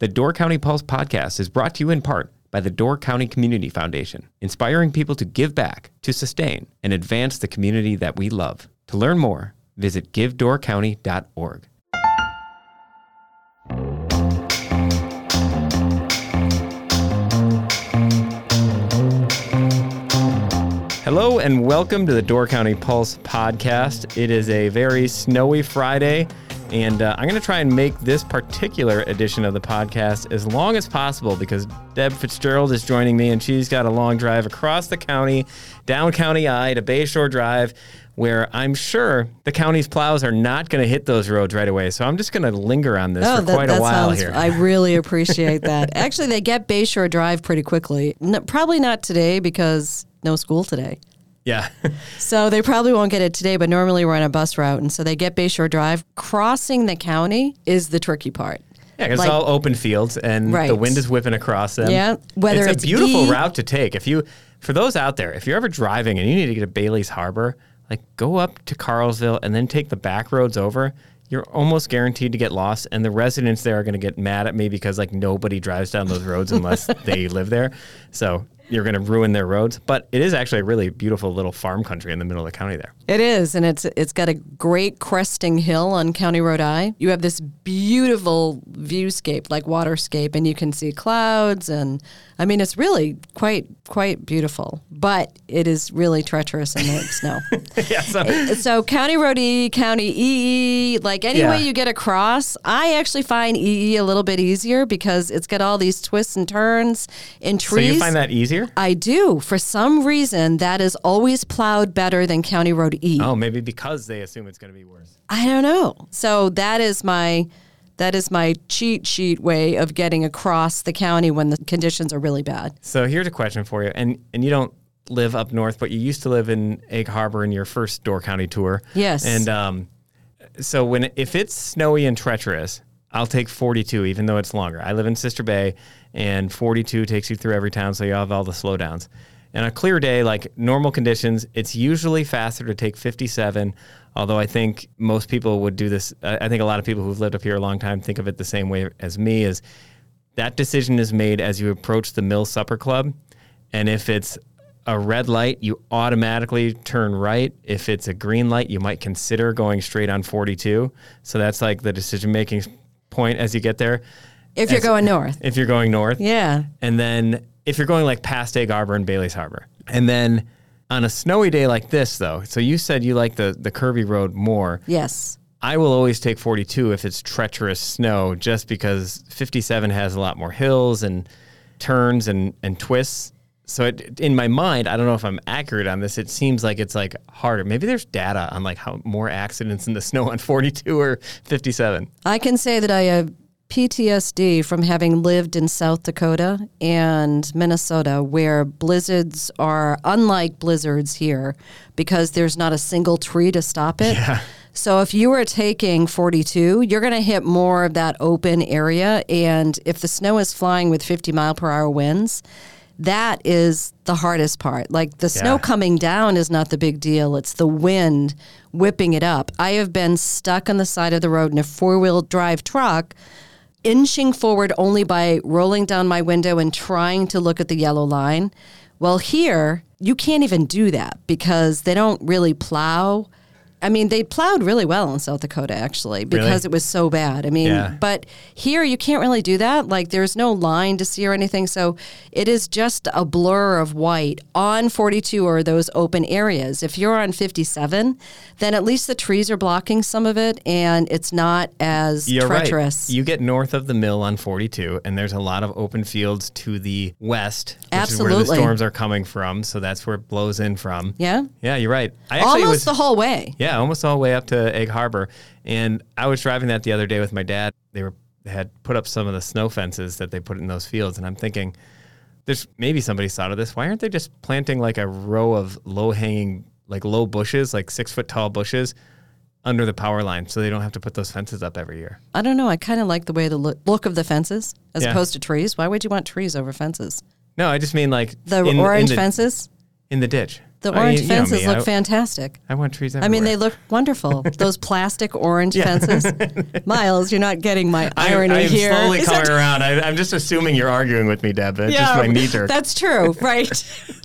The Door County Pulse podcast is brought to you in part by the Door County Community Foundation, inspiring people to give back, to sustain, and advance the community that we love. To learn more, visit givedoorcounty.org. Hello and welcome to the Door County Pulse podcast. It is a very snowy Friday, and uh, I'm going to try and make this particular edition of the podcast as long as possible because Deb Fitzgerald is joining me, and she's got a long drive across the county, down County I to Bayshore Drive, where I'm sure the county's plows are not going to hit those roads right away. So I'm just going to linger on this for quite a while Oh, sounds, here. I really appreciate that. Actually, they get Bayshore Drive pretty quickly. No, probably not today because no school today. Yeah. So they probably won't get it today, but normally we're on a bus route. And so they get Bayshore Drive. Crossing the county is the tricky part. Yeah, 'cause Like- it's all open fields and Right. the wind is whipping across them. Yeah, whether it's, it's a beautiful E- route to take. If you, for those out there, if you're ever driving and you need to get to Bailey's Harbor, like go up to Carlsville and then take the back roads over. You're almost guaranteed to get lost, and the residents there are going to get mad at me because like nobody drives down those roads unless they live there. So you're going to ruin their roads. But it is actually a really beautiful little farm country in the middle of the county there. It is, and it's it's got a great cresting hill on County Road I. You have this beautiful viewscape, like waterscape, and you can see clouds, and I mean, it's really quite quite beautiful. But it is really treacherous in the snow. yeah. So eh, So County Road E, County EE, like any Yeah. way you get across, I actually find EE a little bit easier because it's got all these twists and turns and so you find that easier? I do. For some reason, that is always plowed better than County Road Oh, maybe because they assume it's going to be worse. I don't know. So that is my that is my cheat sheet way of getting across the county when the conditions are really bad. So here's a question for you, and and you don't live up north, but you used to live in Egg Harbor in your first Door County tour. Yes. And um, so when if it's snowy and treacherous, I'll take 42, even though it's longer. I live in Sister Bay, and 42 takes you through every town, so you have all the slowdowns. And a clear day, like normal conditions, it's usually faster to take 57. Although I think most people would do this. I I think a lot of people who've lived up here a long time think of it the same way as me. Is that decision is made as you approach the Mill Supper Club. And if it's a red light, you automatically turn right. If it's a green light, you might consider going straight on 42. So that's like the decision making point as you get there. If you're going north. If you're going north. Yeah. And then if you're going like past Egg Harbor and Bailey's Harbor. And then on a snowy day like this, though, so you said you like the, the curvy road more. Yes. I will always take 42 if it's treacherous snow, just because 57 has a lot more hills and turns and, and twists. So it, in my mind, I don't know if I'm accurate on this. It seems like it's like harder. Maybe there's data on like how more accidents in the snow on 42 or 57. I can say that I have PTSD from having lived in South Dakota and Minnesota, where blizzards are unlike blizzards here because there's not a single tree to stop it. Yeah. So if you are taking 42, you're going to hit more of that open area. And if the snow is flying with 50 mile per hour winds, that is the hardest part. Like the snow coming down is not the big deal. It's the wind whipping it up. I have been stuck on the side of the road in a four wheel drive truck, inching forward only by rolling down my window and trying to look at the yellow line. Well, here, you can't even do that because they don't really plow. I mean, they plowed really well in South Dakota, actually, because it was so bad. I mean, Yeah. but here you can't really do that. Like, there's no line to see or anything. So it is just a blur of white on 42 or those open areas. If you're on 57, then at least the trees are blocking some of it and it's not as You're treacherous. right. You get north of the mill on 42, and there's a lot of open fields to the west, which is where the storms are coming from. So that's where it blows in from. yeah? Yeah, you're right. I Almost was, the whole way. Yeah, almost all the way up to Egg Harbor. And I was driving that the other day with my dad. They were they had put up some of the snow fences that they put in those fields, and I'm thinking, there's maybe somebody thought of this. Why aren't they just planting like a row of low hanging, like low bushes, like six foot tall bushes, under the power line, so they don't have to put those fences up every year? I don't know. I kind of like the way the look, look of the fences as Yeah. opposed to trees. Why would you want trees over fences? No, I just mean like The in, orange in the, fences? in the ditch. The orange fences look I- fantastic. I want trees I mean, they look wonderful. Those plastic orange fences. Myles, you're not getting my irony I am here. slowly Is coming that- around. I, I'm just assuming you're arguing with me, Deb. That's just my knee jerk. That's true, right?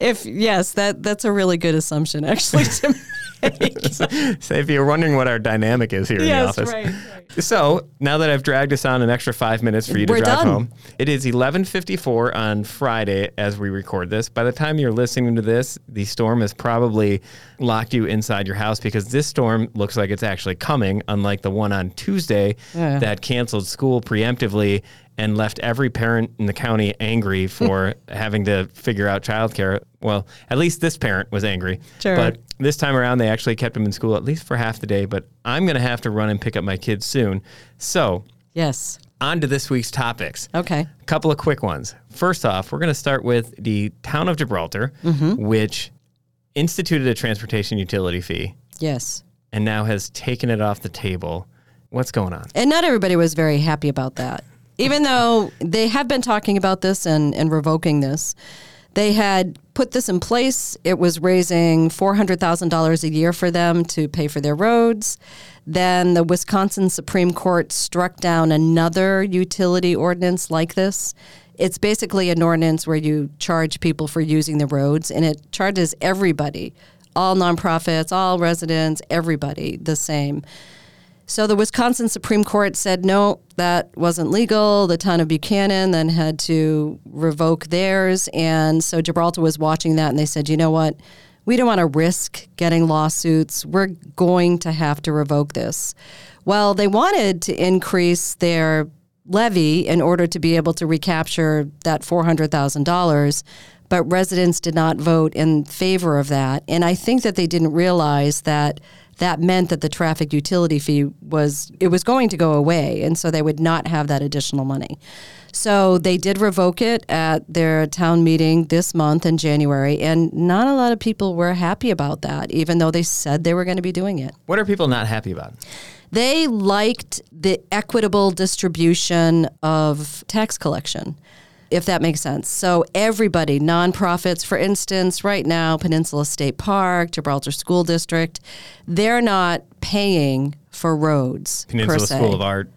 if yes, that that's a really good assumption, actually. To. So if you're wondering what our dynamic is here in the yes, office. right. So now that I've dragged us on an extra five minutes for you to We're drive done. home, it is 11:54 on Friday as we record this. By the time you're listening to this, the storm has probably locked you inside your house because this storm looks like it's actually coming, unlike the one on Tuesday Yeah. that canceled school preemptively and left every parent in the county angry for having to figure out childcare. Well, at least this parent was angry. Sure. But this time around, they actually kept him in school at least for half the day. But I'm going to have to run and pick up my kids soon. So, Yes. on to this week's topics. Okay. A couple of quick ones. First off, we're going to start with the town of Gibraltar, mm-hmm. which instituted a transportation utility fee Yes. and now has taken it off the table. What's going on? And not everybody was very happy about that. Even though they have been talking about this and, and revoking this, they had put this in place. It was raising $400,000 a year for them to pay for their roads. Then the Wisconsin Supreme Court struck down another utility ordinance like this. It's basically an ordinance where you charge people for using the roads, and it charges everybody, all nonprofits, all residents, everybody the same. So the Wisconsin Supreme Court said no, that wasn't legal. The town of Buchanan then had to revoke theirs. And so Gibraltar was watching that and they said, you know what? We don't want to risk getting lawsuits. We're going to have to revoke this. Well, they wanted to increase their levy in order to be able to recapture that $400,000 but residents did not vote in favor of that. And I think that they didn't realize that that meant that the traffic utility fee was it was going to go away, and so they would not have that additional money. So they did revoke it at their town meeting this month in January, and not a lot of people were happy about that, even though they said they were going to be doing it. What are people not happy about? They liked the equitable distribution of tax collection, if that makes sense. So, everybody, nonprofits, for instance, right now, Peninsula State Park, Gibraltar School District, they're not paying for roads. Peninsula. School of Art.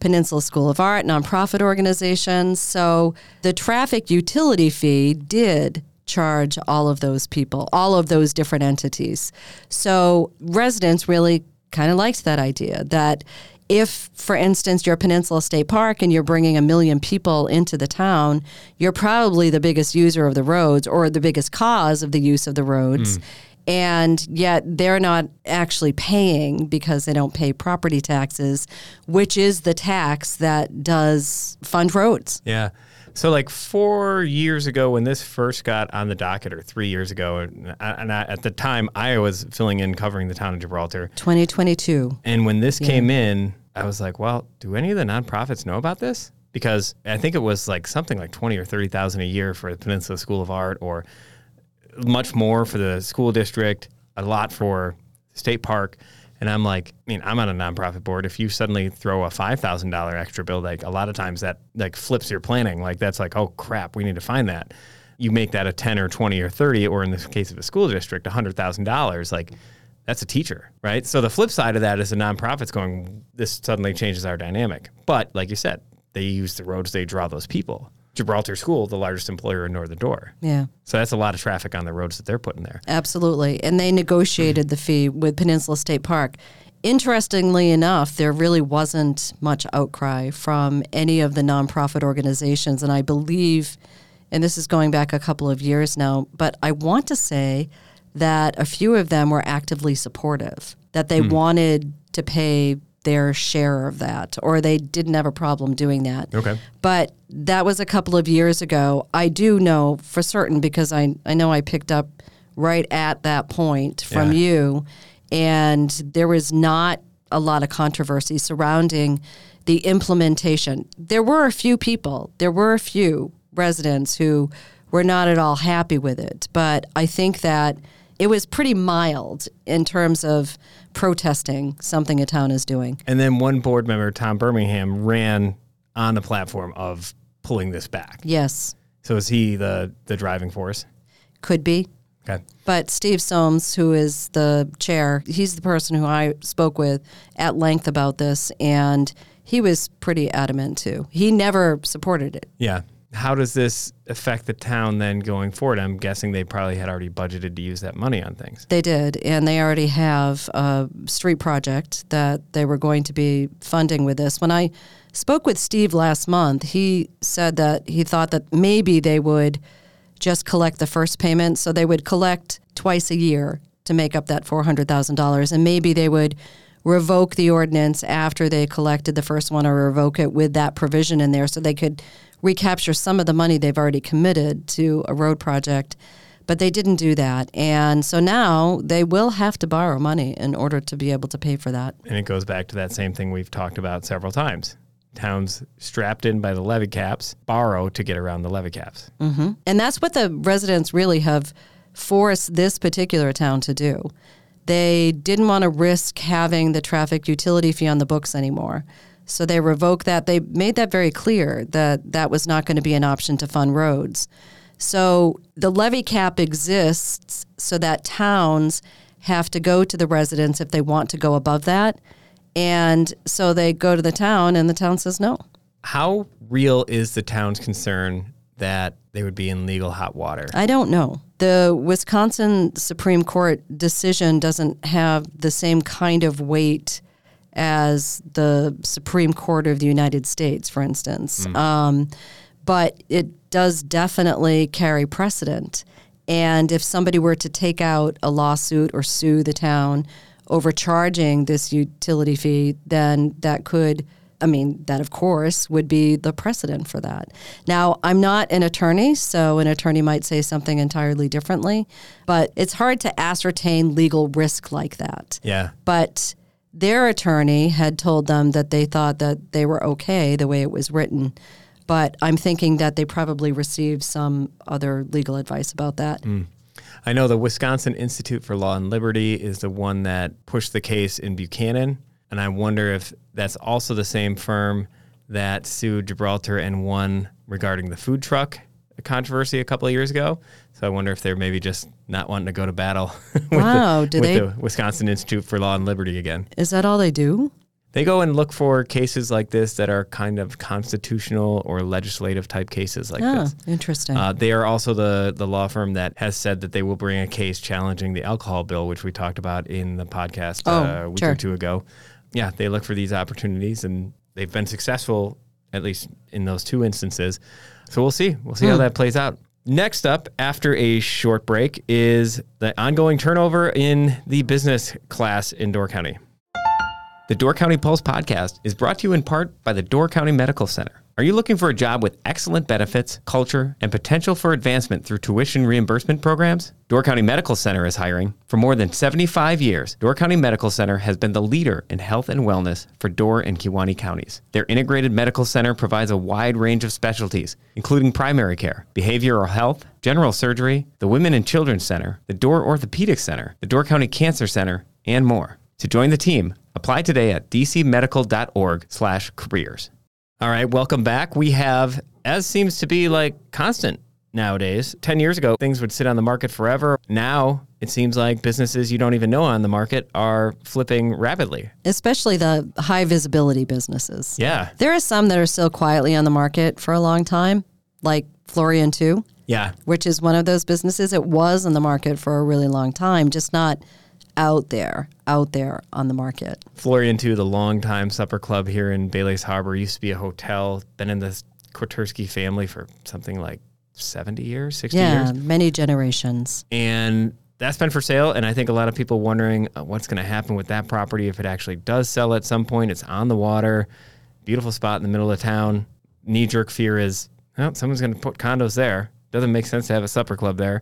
Peninsula School of Art, nonprofit organizations. So the traffic utility fee did charge all of those people, all of those different entities. So residents really kind of liked that idea that if, for instance, you're Peninsula State Park and you're bringing a million people into the town, you're probably the biggest user of the roads or the biggest cause of the use of the roads mm. and yet they're not actually paying because they don't pay property taxes, which is the tax that does fund roads. Yeah. So, like four years ago, when this first got on the docket, or three years ago, and, I, and I, at the time I was filling in covering the town of Gibraltar, 2022. and when this came in, I was like, "Well, do any of the nonprofits know about this?" Because I think it was like something like twenty or thirty thousand a year for the Peninsula School of Art, or much more for the school district, a lot for state park. And I'm like, I mean, I'm on a nonprofit board. If you suddenly throw a five thousand dollar extra bill, like a lot of times that like flips your planning. Like that's like, oh crap, we need to find that. You make that a ten or twenty or thirty, or in the case of a school district, hundred thousand dollars. Like that's a teacher, right? So the flip side of that is the nonprofits going, this suddenly changes our dynamic. But like you said, they use the roads, they draw those people. Gibraltar School, the largest employer in Northern Door. Yeah. So that's a lot of traffic on the roads that they're putting there. Absolutely. And they negotiated the fee with Peninsula State Park. Interestingly enough, there really wasn't much outcry from any of the nonprofit organizations. And I believe, and this is going back a couple of years now, but I want to say that a few of them were actively supportive, that they hmm. wanted to pay their share of that, or they didn't have a problem doing that. Okay. But that was a couple of years ago. I do know for certain because I, I know I picked up right at that point from Yeah. you, and there was not a lot of controversy surrounding the implementation. There were a few people, there were a few residents who were not at all happy with it, but I think that it was pretty mild in terms of protesting something a town is doing. And then one board member, Tom Birmingham, ran on the platform of pulling this back. Yes, So is he the the driving force? could be. Okay. But Steve Soames, who is the chair, he's the person who I spoke with at length about this, and he was pretty adamant too. He never supported it. Yeah. How does this affect the town then going forward? I'm guessing they probably had already budgeted to use that money on things. They did, and they already have a street project that they were going to be funding with this. When I spoke with Steve last month, he said that he thought that maybe they would just collect the first payment. So they would collect twice a year to make up that $400,000. And maybe they would revoke the ordinance after they collected the first one or revoke it with that provision in there so they could recapture some of the money they've already committed to a road project. But they didn't do that. And so now they will have to borrow money in order to be able to pay for that. And it goes back to that same thing we've talked about several times. Towns strapped in by the levy caps borrow to get around the levy caps. Mm-hmm. And that's what the residents really have forced this particular town to do. They didn't want to risk having the traffic utility fee on the books anymore. So they revoked that. They made that very clear that that was not going to be an option to fund roads. So the levy cap exists so that towns have to go to the residents if they want to go above that. And so they go to the town, and the town says no. How real is the town's concern that they would be in legal hot water? I don't know. The Wisconsin Supreme Court decision doesn't have the same kind of weight as the Supreme Court of the United States, for instance. Mm. Um, but it does definitely carry precedent. And if somebody were to take out a lawsuit or sue the town overcharging this utility fee, then that could, I mean, that of course would be the precedent for that. Now, I'm not an attorney, so an attorney might say something entirely differently, but it's hard to ascertain legal risk like that. Yeah. But their attorney had told them that they thought that they were okay the way it was written. But I'm thinking that they probably received some other legal advice about that. Mm. I know the Wisconsin Institute for Law and Liberty is the one that pushed the case in Buchanan. And I wonder if that's also the same firm that sued Gibraltar and won regarding the food truck controversy a couple of years ago. So I wonder if they're maybe just not wanting to go to battle with, wow, the, with they, the Wisconsin Institute for Law and Liberty again. Is that all they do? They go and look for cases like this that are kind of constitutional or legislative type cases like oh, this. Interesting. Uh, they are also the the law firm that has said that they will bring a case challenging the alcohol bill, which we talked about in the podcast oh, uh, a week sure. or two ago. Yeah, they look for these opportunities, and they've been successful at least in those two instances. So we'll see. We'll see hmm. how that plays out. Next up, after a short break, is the ongoing turnover in the business class in Door County. The Door County Pulse podcast is brought to you in part by the Door County Medical Center. Are you looking for a job with excellent benefits, culture, and potential for advancement through tuition reimbursement programs? Door County Medical Center is hiring. For more than 75 years, Door County Medical Center has been the leader in health and wellness for Door and Kewaunee counties. Their integrated medical center provides a wide range of specialties, including primary care, behavioral health, general surgery, the Women and Children's Center, the Door Orthopedic Center, the Door County Cancer Center, and more. To join the team, apply today at dcmedical.org/careers. All right, welcome back. We have as seems to be like constant nowadays. 10 years ago, things would sit on the market forever. Now, it seems like businesses you don't even know on the market are flipping rapidly. Especially the high visibility businesses. Yeah. There are some that are still quietly on the market for a long time, like Florian 2. Yeah. Which is one of those businesses. It was on the market for a really long time, just not out there, out there on the market. Florian II, the longtime supper club here in Bailey's Harbor, used to be a hotel, been in the Kwiatkowski family for something like 70 years, 60 yeah, years. many generations. And that's been for sale. And I think a lot of people wondering uh, what's going to happen with that property if it actually does sell at some point. It's on the water, beautiful spot in the middle of town. Knee jerk fear is, well, someone's going to put condos there. Doesn't make sense to have a supper club there,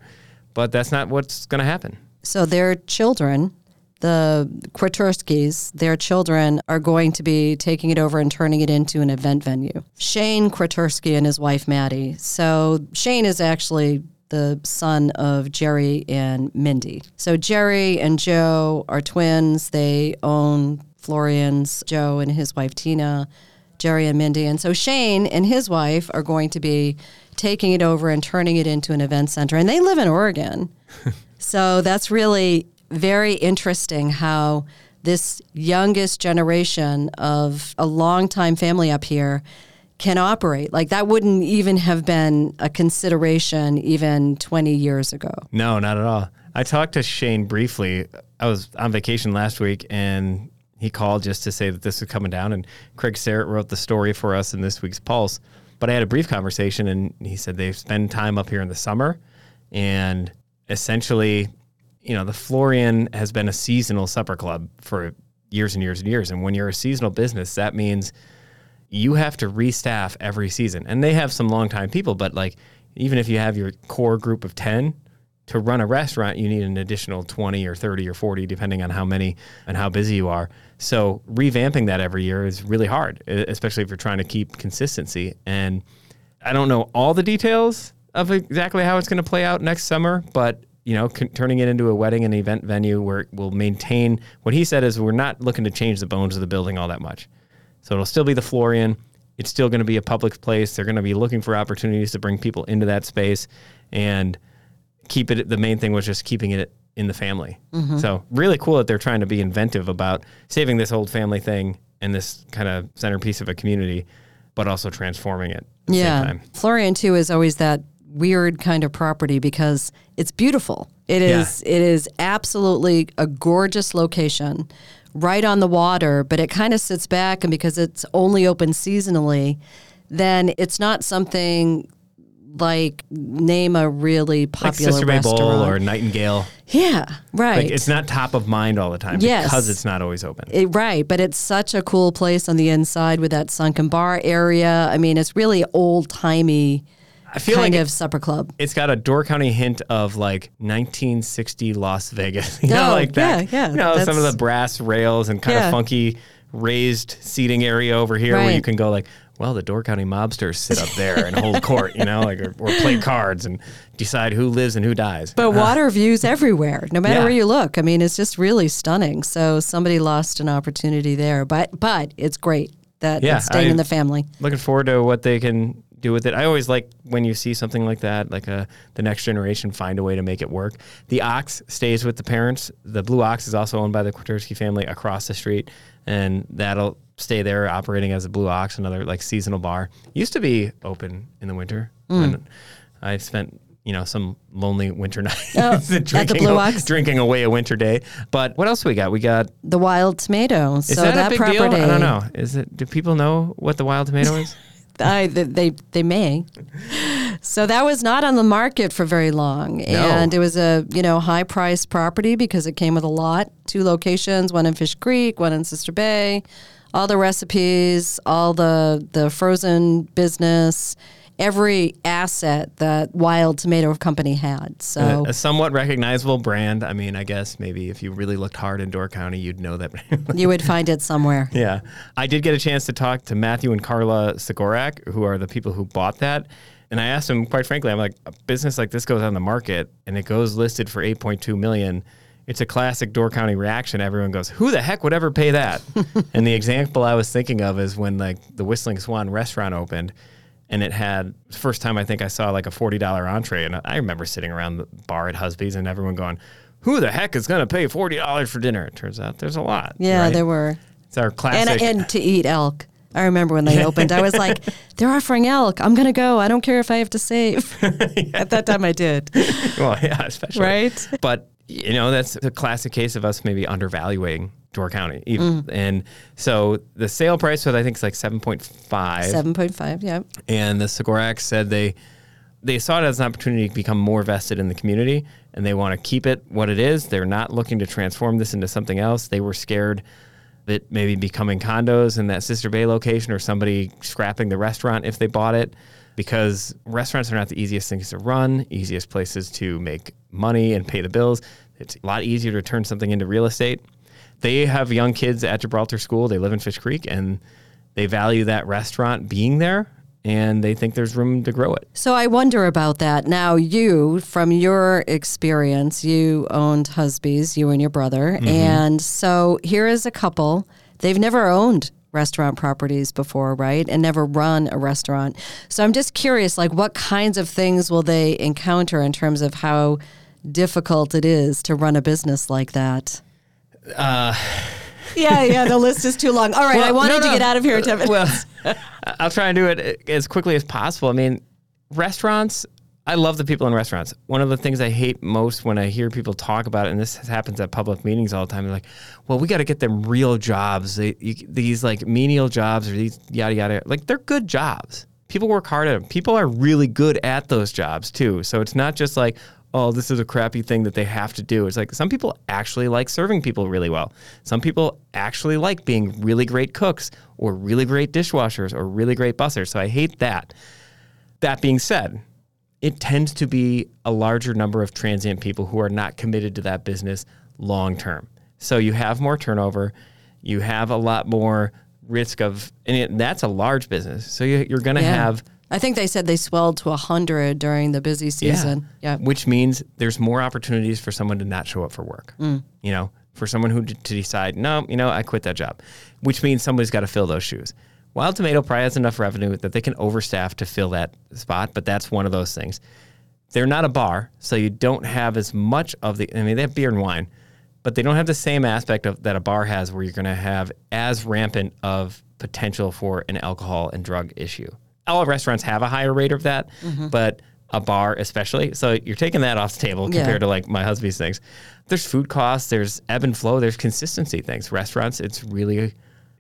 but that's not what's going to happen. So their children, the Kwiatkowskis, their children are going to be taking it over and turning it into an event venue. Shane Kwiatkowski and his wife Maddie. So Shane is actually the son of Jerry and Mindy. So Jerry and Joe are twins. They own Florian's Joe and his wife Tina, Jerry and Mindy. And so Shane and his wife are going to be taking it over and turning it into an event center. And they live in Oregon. So that's really very interesting how this youngest generation of a longtime family up here can operate. Like that wouldn't even have been a consideration even 20 years ago. No, not at all. I talked to Shane briefly. I was on vacation last week and he called just to say that this was coming down. And Craig Sterrett wrote the story for us in this week's Pulse. But I had a brief conversation and he said they spend time up here in the summer and essentially, you know, the Florian has been a seasonal supper club for years and years and years. And when you're a seasonal business, that means you have to restaff every season. And they have some longtime people, but like even if you have your core group of 10, to run a restaurant, you need an additional 20 or 30 or 40, depending on how many and how busy you are. So revamping that every year is really hard, especially if you're trying to keep consistency. And I don't know all the details of exactly how it's going to play out next summer, but you know, con- turning it into a wedding and event venue where it will maintain what he said is we're not looking to change the bones of the building all that much. So it'll still be the Florian. It's still going to be a public place. They're going to be looking for opportunities to bring people into that space and keep it. The main thing was just keeping it in the family. Mm-hmm. So really cool that they're trying to be inventive about saving this old family thing and this kind of centerpiece of a community, but also transforming it. yeah, Florian II is always that weird kind of property because it's beautiful. It is. Yeah. It is absolutely a gorgeous location right on the water, but it kind of sits back, and because it's only open seasonally, then it's not something like name a really popular like Sister Bay Bowl or Nightingale. Yeah, right. Like it's not top of mind all the time yes. because it's not always open. It, right, but it's such a cool place on the inside with that sunken bar area. I mean, it's really old timey. I feel kind like of supper club. It's got a Door County hint of like 1960 Las Vegas. You know, oh, like that. Yeah, yeah. You know, some of the brass rails and kind yeah. of funky raised seating area over here right. where you can go like, well, the Door County mobsters sit up there and hold court, you know, like or, or, play cards and decide who lives and who dies. But uh, water views everywhere, no matter yeah. where you look. I mean, it's just really stunning. So somebody lost an opportunity there, but but it's great that yeah, it's staying I, in the family. Looking forward to what they can do with it. I always like when you see something like that, like a the next generation find a way to make it work. The ox stays with the parents. The blue ox is also owned by the Kwiatkowski family across the street, and that'll stay there operating as a Blue Ox, another like seasonal bar. Used to be open in the winter. Mm. I spent you know some lonely winter nights oh, drinking, at the Blue Ox? drinking away a winter day. But what else we got? We got the wild tomato. Is so that, that a big property, deal? I don't know. Is it? Do people know what the wild tomato is? I, they they may. So that was not on the market for very long, and it was a you know high priced property because it came with a lot, two locations, one in Fish Creek, one in Sister Bay. All the recipes, all the the frozen business, every asset that Wild Tomato Company had. So a, a, somewhat recognizable brand. I mean, I guess maybe if you really looked hard in Door County, you'd know that. you would find it somewhere. Yeah, I did get a chance to talk to Matthew and Carla Sigorak, who are the people who bought that. And I asked them, quite frankly, I'm like, a business like this goes on the market and it goes listed for 8.2 million it's a classic Door County reaction. Everyone goes, "Who the heck would ever pay that?" and the example I was thinking of is when like the Whistling Swan restaurant opened, and it had first time I think I saw like a forty dollar entree, and I remember sitting around the bar at Husby's and everyone going, "Who the heck is going to pay forty dollars for dinner?" It turns out there's a lot. Yeah, right? there were. It's our classic. And, and to eat elk. I remember when they opened, I was like, they're offering elk. I'm going to go. I don't care if I have to save. yeah. At that time, I did. Well, yeah, especially. Right? But you know, that's a classic case of us maybe undervaluing Door County. Even. Mm. And so the sale price was, I think, it's like 7.5. 7.5, yeah. And the Sigorak said they they saw it as an opportunity to become more vested in the community and they want to keep it what it is. They're not looking to transform this into something else. They were scared that maybe becoming condos in that Sister Bay location or somebody scrapping the restaurant if they bought it because restaurants are not the easiest things to run, easiest places to make money and pay the bills. It's a lot easier to turn something into real estate. They have young kids at Gibraltar School. They live in Fish Creek and they value that restaurant being there and they think there's room to grow it. So I wonder about that. Now, you, from your experience, you owned Husby's, you and your brother. Mm-hmm. And so here is a couple. They've never owned restaurant properties before, right? And never run a restaurant. So I'm just curious, like, what kinds of things will they encounter in terms of how difficult it is to run a business like that. Uh, yeah, yeah, the list is too long. All right, I wanted no, to get out of here in 10 minutes. Well, I'll try and do it as quickly as possible. I mean, restaurants, I love the people in restaurants. One of the things I hate most when I hear people talk about it, and this happens at public meetings all the time, they're like, well, we got to get them real jobs. They, you, these like menial jobs or these yada, yada. Like, they're good jobs. People work hard at them. People are really good at those jobs too. So it's not just like, oh, this is a crappy thing that they have to do. It's like some people actually like serving people really well. Some people actually like being really great cooks or really great dishwashers or really great bussers. So I hate that. That being said, it tends to be a larger number of transient people who are not committed to that business long term. So you have more turnover, you have a lot more risk of, and it, that's a large business. So you, you're going to Yeah. have I think they said they swelled to 100 during the busy season. Yeah. Which means there's more opportunities for someone to not show up for work. Mm. You know, for someone who d- to decide, no, you know, I quit that job. Which means somebody's got to fill those shoes. Wild Tomato probably has enough revenue that they can overstaff to fill that spot, but that's one of those things. They're not a bar, so you don't have as much of the. I mean, they have beer and wine, but they don't have the same aspect of that a bar has, where you're going to have as rampant of potential for an alcohol and drug issue. All restaurants have a higher rate of that, mm-hmm. but a bar especially. So you're taking that off the table Yeah. compared to like my Husby's things. There's food costs, there's ebb and flow, there's consistency things. Restaurants, it's really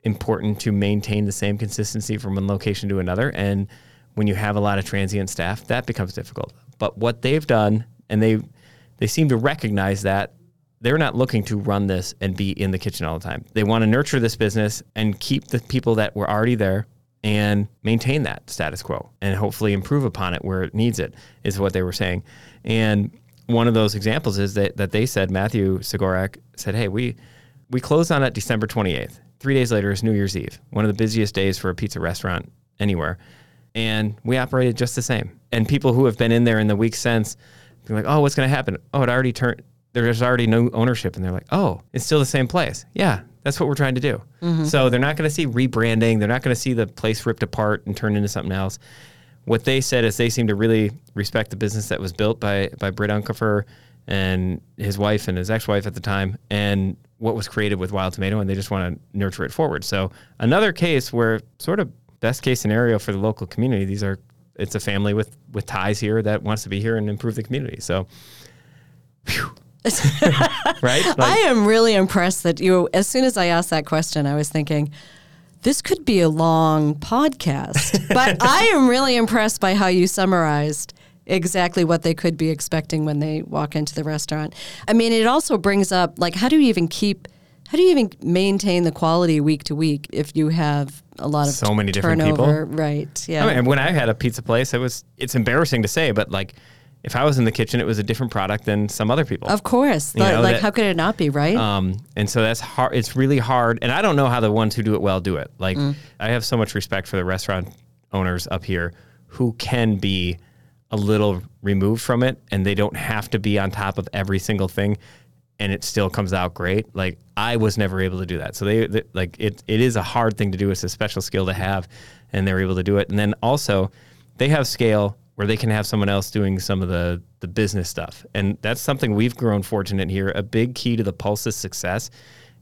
important to maintain the same consistency from one location to another. And when you have a lot of transient staff, that becomes difficult. But what they've done, and they they seem to recognize that they're not looking to run this and be in the kitchen all the time. They want to nurture this business and keep the people that were already there and maintain that status quo and hopefully improve upon it where it needs it is what they were saying. And one of those examples is that, that they said Matthew Sigorak said, "Hey, we we closed on it December 28th. 3 days later is New Year's Eve, one of the busiest days for a pizza restaurant anywhere." And we operated just the same. And people who have been in there in the week since they're like, "Oh, what's going to happen? Oh, it already turned there's already no ownership and they're like, "Oh, it's still the same place." Yeah, that's what we're trying to do. Mm-hmm. So they're not going to see rebranding, they're not going to see the place ripped apart and turned into something else. What they said is they seem to really respect the business that was built by by Britt Unkefer and his wife and his ex-wife at the time and what was created with Wild Tomato and they just want to nurture it forward. So another case where sort of best case scenario for the local community, these are it's a family with with ties here that wants to be here and improve the community. So right? Like- I am really impressed that you, as soon as I asked that question, I was thinking, this could be a long podcast. but I am really impressed by how you summarized exactly what they could be expecting when they walk into the restaurant. I mean, it also brings up, like, how do you even keep, how do you even maintain the quality week to week if you have a lot of So many different people. Right. Yeah. I mean, when I had a pizza place, it was it's embarrassing to say, but like if I was in the kitchen, it was a different product than some other people. of course. You Like- know, like, that- how could it not be, right? Um, and so that's hard. It's really hard. And I don't know how the ones who do it well do it. Like, Mm. I have so much respect for the restaurant owners up here who can be a little removed from it and they don't have to be on top of every single thing and it still comes out great. Like, I was never able to do that. So, they, they like, it, it is a hard thing to do. It's a special skill to have, and they're able to do it. And then also, they have scale where they can have someone else doing some of the the business stuff. And that's something we've grown fortunate here. A big key to the Pulse's success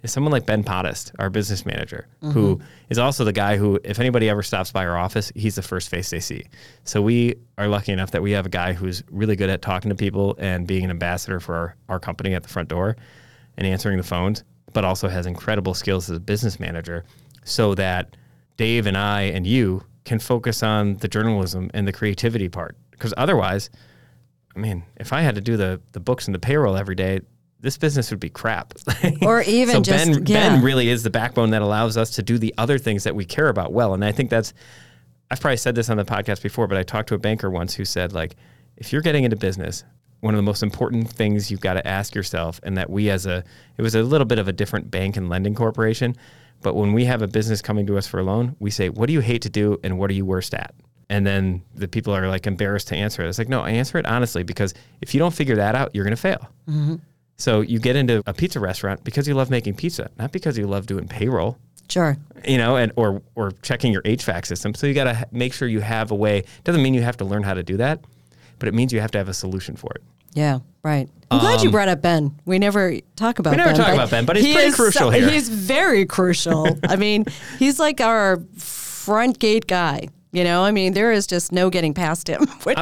is someone like Ben Podest, our business manager, who mm-hmm. is also the guy who, if anybody ever stops by our office, he's the first face they see. So we are lucky enough that we have a guy who's really good at talking to people and being an ambassador for our, our company at the front door and answering the phones, but also has incredible skills as a business manager so that Dave and I and you can focus on the journalism and the creativity part. Because otherwise, I mean, if I had to do the the books and the payroll every day, this business would be crap. Or even so just- Ben, yeah. Ben really is the backbone that allows us to do the other things that we care about well. And I think that's I've probably said this on the podcast before, but I talked to a banker once who said like, if you're getting into business, one of the most important things you've got to ask yourself, and that we as a it was a little bit of a different bank and lending corporation, but when we have a business coming to us for a loan, we say, what do you hate to do and what are you worst at? And then the people are like embarrassed to answer it. It's like, no, I answer it honestly because if you don't figure that out, you're going to fail. Mm-hmm. So you get into a pizza restaurant because you love making pizza, not because you love doing payroll, sure. you know, and or or checking your HVAC system. So you got to make sure you have a way. Doesn't mean you have to learn how to do that, but it means you have to have a solution for it. Yeah, right. I'm glad you brought up Ben. We never talk about Um, We never Ben. talk but about Ben, but he's he pretty is crucial so- here. He's very crucial. I mean, he's like our front gate guy. You know, I mean, there is just no getting past him, which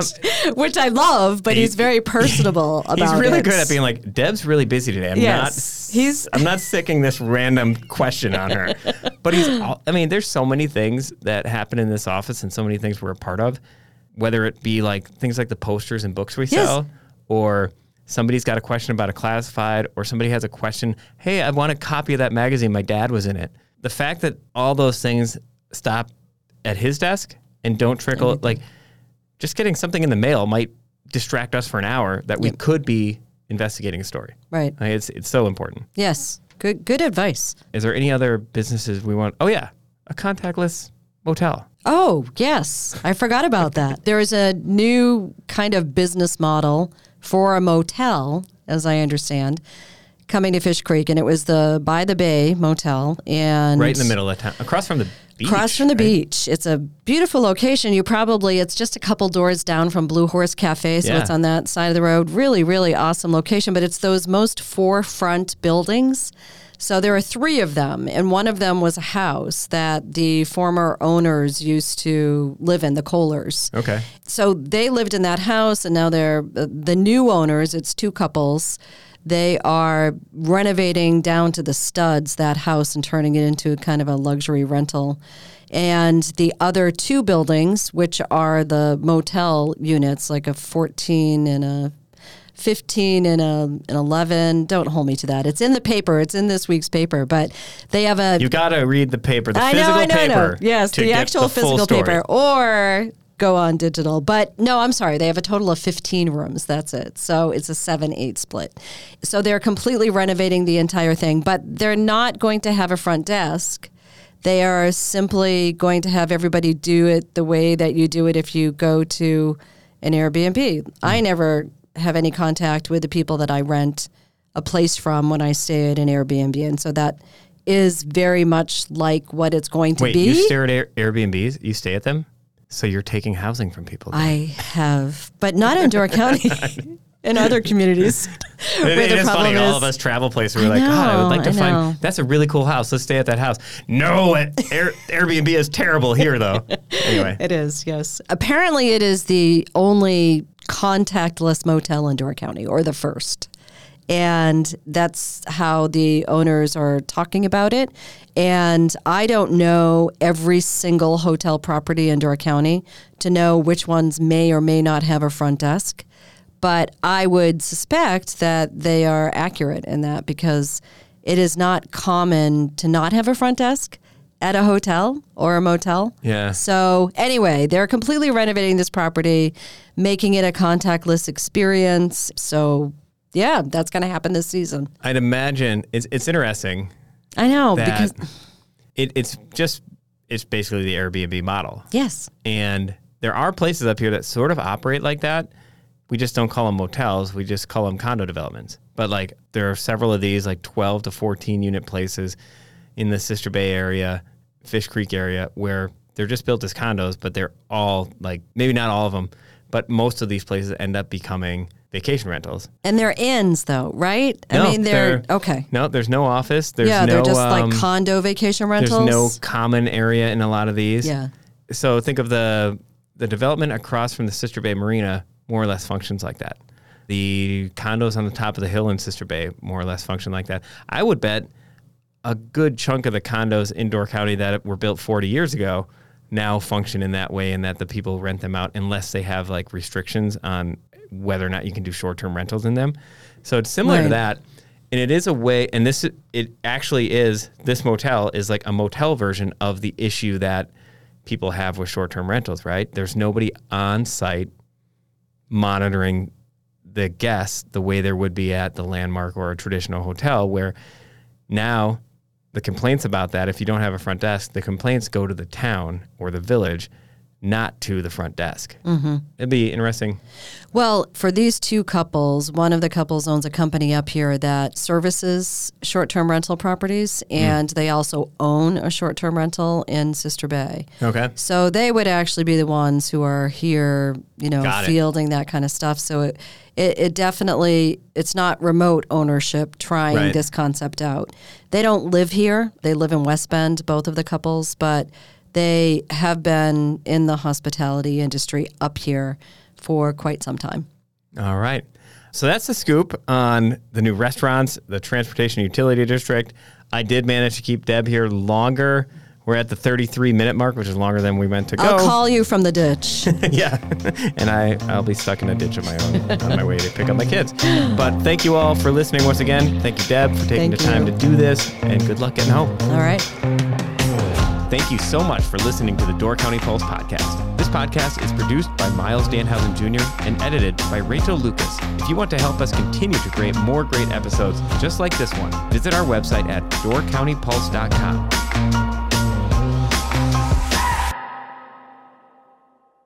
which I love. But He- he's very personable about it. He's really it. good at being like, Deb's really busy today. I'm Yes, not. he's- I'm not sicking this random question on her. But he's. all- I mean, there's so many things that happen in this office, and so many things we're a part of. Whether it be like things like the posters and books we Yes. sell, or somebody's got a question about a classified, or somebody has a question. Hey, I want a copy of that magazine. My dad was in it. The fact that all those things stop at his desk and don't trickle mm-hmm. like just getting something in the mail might distract us for an hour that we could be investigating a story. Right. Like, it's it's so important. Yes. Good. Good advice. Is there any other businesses we want? Oh yeah, a contactless motel. Oh, yes. I forgot about that. There is a new kind of business model for a motel, as I understand, coming to Fish Creek, and it was the By the Bay Motel, and Right in the middle of town, across from the beach. Across from the right? beach. It's a beautiful location. You probably, it's just a couple doors down from Blue Horse Cafe. So Yeah. it's on that side of the road. Really, really awesome location. But it's those most forefront buildings. So there are three of them. And one of them was a house that the former owners used to live in, the Kohlers. Okay. So they lived in that house, and now they're uh, the new owners. It's two couples. They are renovating down to the studs that house and turning it into kind of a luxury rental. And the other two buildings, which are the motel units, like a 14 and a 15 and a, an 11. Don't hold me to that. It's in the paper. It's in this week's paper. But they have a You've got to read the paper, the I know, I know, I know. Yes, the actual the physical paper, or go on digital. But no, I'm sorry. They have a total of 15 rooms. That's it. So it's a 7 8 split. So they're completely renovating the entire thing, but they're not going to have a front desk. They are simply going to have everybody do it the way that you do it if you go to an Airbnb. I hmm. never have any contact with the people that I rent a place from when I stay at an Airbnb. And so that is very much like what it's going to Wait, be. you stare at Air- Airbnbs? You stay at them? So you're taking housing from people. then. I have, but not in Door County. in other communities. It- it is funny. All of us travel places. We're I like, God, I would like to I find. know. That's a really cool house. Let's stay at that house. No, it, Air, Airbnb is terrible here, though. Anyway, It is, yes. Apparently, it is the only contactless motel in Door County, or the first. And that's how the owners are talking about it. And I don't know every single hotel property in Door County to know which ones may or may not have a front desk. But I would suspect that they are accurate in that because it is not common to not have a front desk at a hotel or a motel. Yeah. So anyway, they're completely renovating this property, making it a contactless experience. So yeah, that's going to happen this season. I'd imagine it's it's interesting I know because it, it's just it's basically the Airbnb model, yes, and there are places up here that sort of operate like that. We just don't call them motels. We just call them condo developments. But like there are several of these, like 12 to 14 unit places in the Sister Bay area, Fish Creek area, where they're just built as condos, but they're all like maybe not all of them, but most of these places end up becoming vacation rentals. and they're inns though, right? I mean, they're, okay. No, there's no office. There's yeah, no, they're just um, like condo vacation rentals. there's no common area in a lot of these. Yeah. So think of the the development across from the Sister Bay Marina more or less functions like that. The condos on the top of the hill in Sister Bay more or less function like that. I would bet a good chunk of the condos in Door County that were built 40 years ago now function in that way and that the people rent them out unless they have like restrictions on whether or not you can do short-term rentals in them. So it's similar to that. And it is a way and this it actually is this motel is like a motel version of the issue that people have with short-term rentals, right? There's nobody on site monitoring the guests the way there would be at the landmark or a traditional hotel where now the complaints about that if you don't have a front desk the complaints go to the town or the village not to the front desk. Mm-hmm. It'd be interesting. Well, for these two couples, one of the couples owns a company up here that services short term rental properties, Hmm. and they also own a short term rental in Sister Bay. Okay. So they would actually be the ones who are here, you know, Got it. fielding that kind of stuff. So it, it, it definitely, it's not remote ownership trying Right. this concept out. They don't live here. They live in West Bend, both of the couples, but they have been in the hospitality industry up here for quite some time. All right. So that's the scoop on the new restaurants, the transportation utility district. I did manage to keep Deb here longer. We're at the 33 minute mark, which is longer than we meant to go. I'll call you from the ditch. yeah. and I, I'll be stuck in a ditch of my own on my way to pick up my kids. But thank you all for listening once again. Thank you, Deb, for taking Thank the time you. to do this, and good luck getting home. All right. Thank you so much for listening to the Door County Pulse podcast. This podcast is produced by Myles Dannhausen Jr. and edited by Rachel Lucas. If you want to help us continue to create more great episodes just like this one, visit our website at doorcountypulse.com.